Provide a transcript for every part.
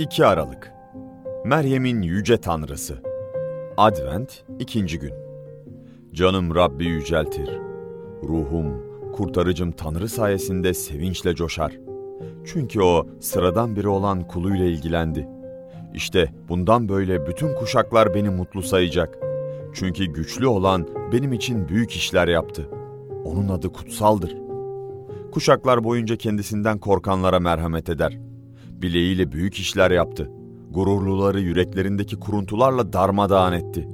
2 Aralık Meryem'in Yüce Tanrısı Advent 2. gün Canım Rabbi yüceltir. Ruhum, kurtarıcım Tanrı sayesinde sevinçle coşar. Çünkü o sıradan biri olan kuluyla ilgilendi. İşte bundan böyle bütün kuşaklar beni mutlu sayacak. Çünkü güçlü olan benim için büyük işler yaptı. Onun adı kutsaldır. Kuşaklar boyunca kendisinden korkanlara merhamet eder.'' Bileğiyle büyük işler yaptı. Gururluları yüreklerindeki kuruntularla darmadağın etti.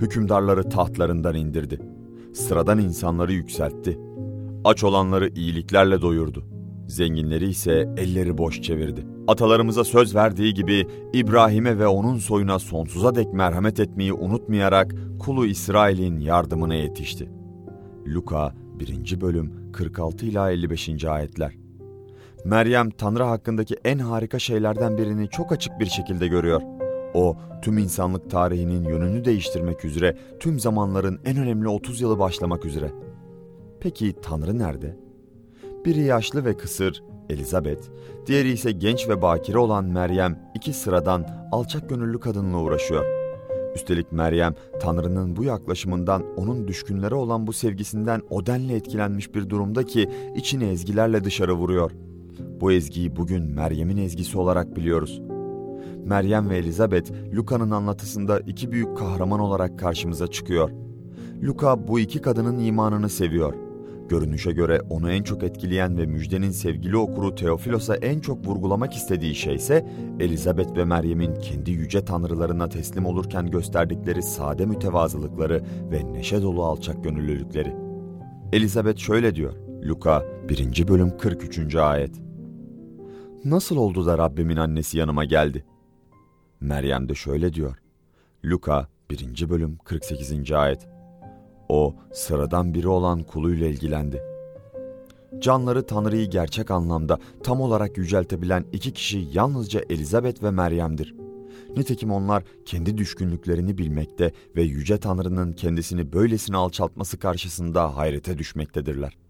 Hükümdarları tahtlarından indirdi. Sıradan insanları yükseltti. Aç olanları iyiliklerle doyurdu. Zenginleri ise elleri boş çevirdi. Atalarımıza söz verdiği gibi İbrahim'e ve onun soyuna sonsuza dek merhamet etmeyi unutmayarak kulu İsrail'in yardımına yetişti. Luka 1. bölüm 46 ila 55. ayetler. Meryem Tanrı hakkındaki en harika şeylerden birini çok açık bir şekilde görüyor. O tüm insanlık tarihinin yönünü değiştirmek üzere tüm zamanların en önemli 30 yılı başlamak üzere. Peki Tanrı nerede? Biri yaşlı ve kısır, Elizabeth, diğeri ise genç ve bakire olan Meryem iki sıradan alçak gönüllü kadınla uğraşıyor. Üstelik Meryem, Tanrı'nın bu yaklaşımından, onun düşkünlere olan bu sevgisinden o denli etkilenmiş bir durumda ki içini ezgilerle dışarı vuruyor.'' Bu ezgiyi bugün Meryem'in ezgisi olarak biliyoruz. Meryem ve Elizabeth, Luka'nın anlatısında iki büyük kahraman olarak karşımıza çıkıyor. Luka bu iki kadının imanını seviyor. Görünüşe göre onu en çok etkileyen ve müjdenin sevgili okuru Teofilos'a en çok vurgulamak istediği şey ise Elizabeth ve Meryem'in kendi yüce tanrılarına teslim olurken gösterdikleri sade mütevazılıkları ve neşe dolu alçak gönüllülükleri. Elizabeth şöyle diyor, Luka 1. bölüm 43. ayet. Nasıl oldu da Rabbimin annesi yanıma geldi? Meryem de şöyle diyor. Luka 1. bölüm 48. ayet. O sıradan biri olan kuluyla ilgilendi. Canları Tanrı'yı gerçek anlamda tam olarak yüceltebilen iki kişi yalnızca Elizabeth ve Meryem'dir. Nitekim onlar kendi düşkünlüklerini bilmekte ve Yüce Tanrı'nın kendisini böylesine alçaltması karşısında hayrete düşmektedirler.